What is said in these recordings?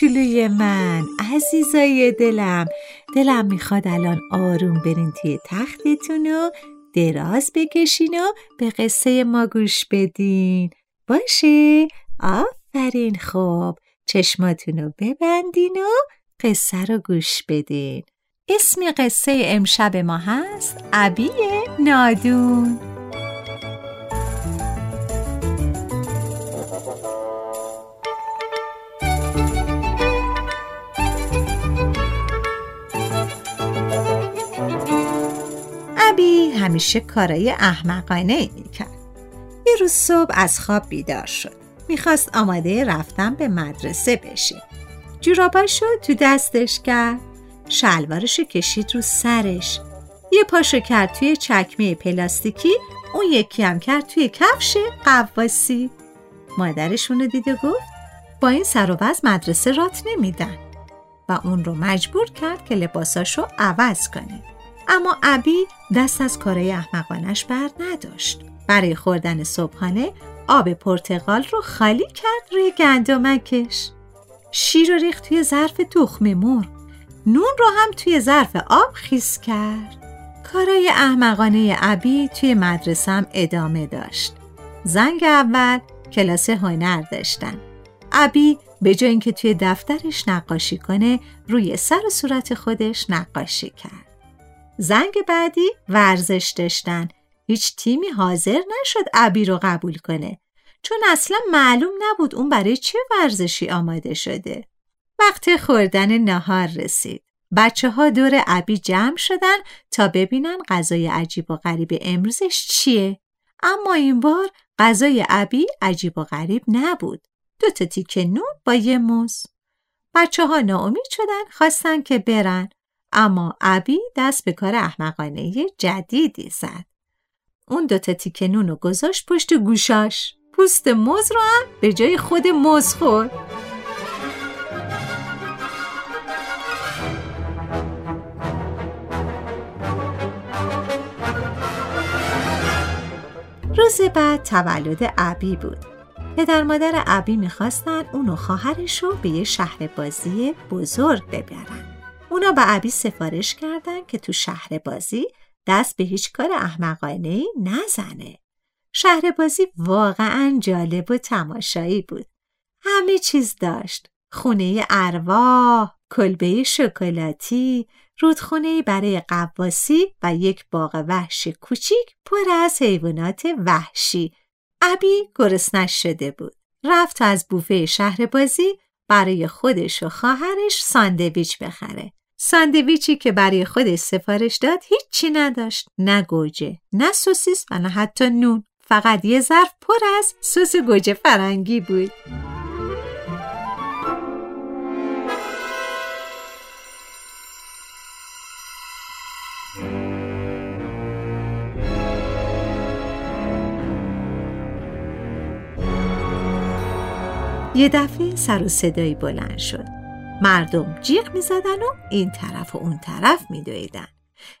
کوچولوی من. عزیزای دلم. دلم می‌خواد الان آروم برین توی تختتون و دراز بکشین و به قصه ما گوش بدین. باشه؟ آفرین. خوب چشماتون رو ببندین و قصه رو گوش بدین. اسم قصه امشب ما هست عبی نادون. همیشه کارای احمقانه ای می‌کرد. یه روز صبح از خواب بیدار شد. می‌خواست آماده رفتن به مدرسه بشه. جوراباشو تو دستش کرد. شلوارشو کشید رو سرش. یه پاشو کرد توی چکمه پلاستیکی اون یکی هم کرد توی کفش قواسی. مادرشونو دید و گفت با این سر و مدرسه رات نمیدن و اون رو مجبور کرد که لباساشو عوض کنه. اما ابی دست از کارای احمقانش بر نداشت. برای خوردن صبحانه آب پرتقال رو خالی کرد روی گندمکش. شیر رو ریخت توی ظرف تخم مرغ. نون رو هم توی ظرف آب خیس کرد. کارای احمقانه ابی توی مدرسم ادامه داشت. زنگ اول کلاس هنر داشتن. ابی به جای اینکه توی دفترش نقاشی کنه روی سر و صورت خودش نقاشی کرد. زنگ بعدی ورزش داشتن. هیچ تیمی حاضر نشد ابی رو قبول کنه. چون اصلا معلوم نبود اون برای چه ورزشی آماده شده. وقت خوردن نهار رسید. بچه ها دور ابی جمع شدن تا ببینن غذای عجیب و غریب امروزش چیه. اما این بار غذای ابی عجیب و غریب نبود. دو تا تیکه نون با یه موز. بچه ها ناامید شدن خواستن که برن. اما ابی دست به کار احمقانه جدیدی زد. اون دوتا تیکه نون رو گذاشت پشت گوشاش. پوست موز رو هم به جای خود موز خورد. روز بعد تولد ابی بود. پدر مادر ابی می‌خواستن اونو خواهرش رو به یه شهر بازی بزرگ ببرن. اونا به عبی سفارش کردن که تو شهر بازی دست به هیچ کار احمقانه ای نزنه. شهر بازی واقعا جالب و تماشایی بود. همه چیز داشت. خونه ارواح، کلبه شکلاتی، رودخونه برای قواسی و یک باغ وحش کوچیک پر از حیوانات وحشی. ابی گرسنش شده بود. رفت از بوفه شهر بازی برای خودش و خواهرش ساندویچ بخره. ساندویچی که برای خودش سفارش داد هیچی نداشت. نه گوجه نه سوسیس و نه حتی نون. فقط یه ظرف پر از سس گوجه فرنگی بود. یه دفعه سر و صدایی بلند شد. مردم جیغ می زدن و این طرف و اون طرف می دویدن.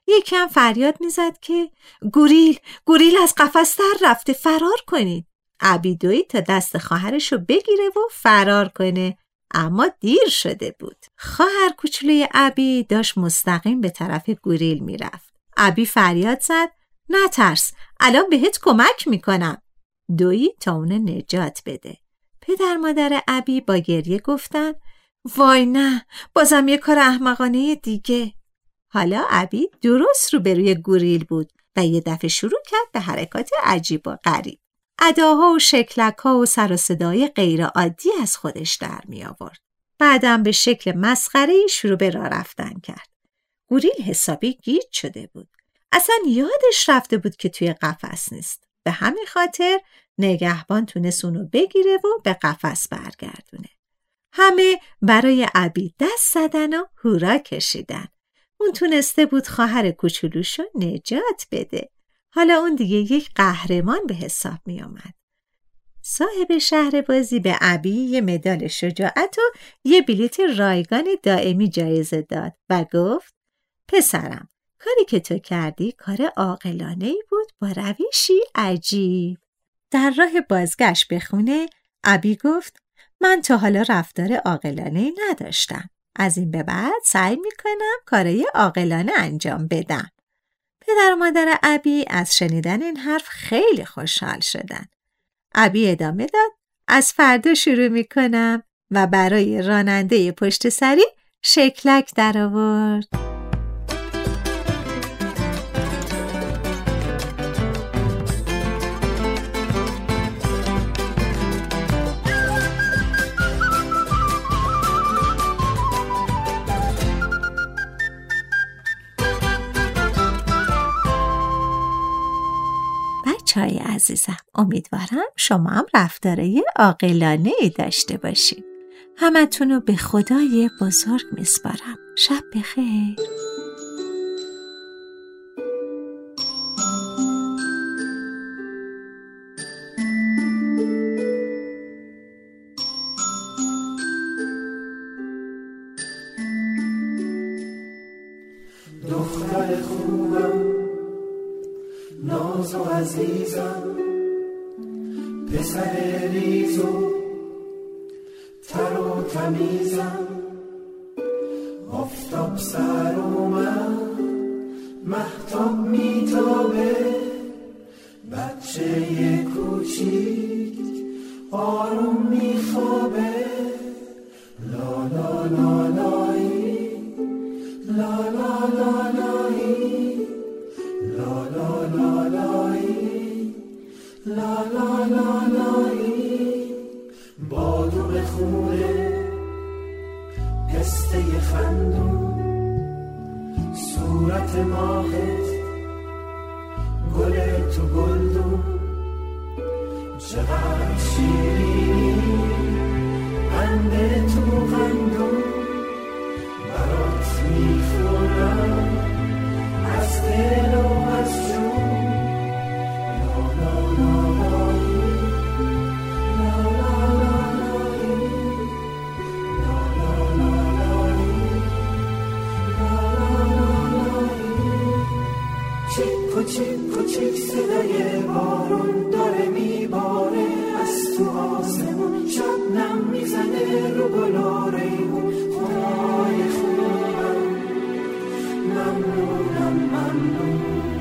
یکم فریاد می‌زد که گوریل گوریل از قفس در رفته فرار کنید. عبیدوی تا دست خواهرش رو بگیره و فرار کنه. اما دیر شده بود. خواهر کوچولوی ابی داشت مستقیم به طرف گوریل می‌رفت. ابی فریاد زد نه ترس الان بهت کمک می‌کنم. دویی تا اون نجات بده. پدر مادر ابی با گریه گفتن وای نه بازم یه کار احمقانه دیگه حالا ابی درست رو روی گوریل بود و یه دفعه شروع کرد به حرکات عجیب و غریب اداها و شکلک ها و سر و صدای غیر عادی از خودش در می آورد. بعدم به شکل مسخره شروع به راه رفتن کرد. گوریل حسابی گیج شده بود. اصلا یادش رفته بود که توی قفس نیست. به همین خاطر نگهبان تونست اونو بگیره و به قفس برگردونه. همه برای عبی دست زدن و هورا کشیدن. اون تونسته بود خواهر کوچولوشو نجات بده. حالا اون دیگه یک قهرمان به حساب می آمد. صاحب شهر بازی به عبی یه مدال شجاعت و یه بلیت رایگان دائمی جایزه داد و گفت پسرم کاری که تو کردی کار عاقلانه ای بود با روشی عجیب در راه بازگشت به خونه ابی گفت من تا حالا رفتار عاقلانه نداشتم. از این به بعد سعی می‌کنم کارای عاقلانه انجام بدم. پدر و مادر ابی از شنیدن این حرف خیلی خوشحال شدن. ابی ادامه داد از فردا شروع می‌کنم و برای راننده پشت سری شکلک در عزیزم. امیدوارم شما هم رفتاره عاقلانه ای داشته باشید همتون رو به خدای بزرگ میسپارم. شب بخیر. دختر خوبم. ناز و عزیزم پسر ریز و تر و تمیزم. آفتاب سر من محتاب میتابه. بچه کوچیک آروم میخوابه. لا لا لا لایی صورت ماهت گل تو گلدون. چقدر شیرینی. قند تو کوچیک صدای بارون داره میباره. از تو آسمون شب می‌زنه رو گلا ریمون خدای خوبم. ممنونم ممنون.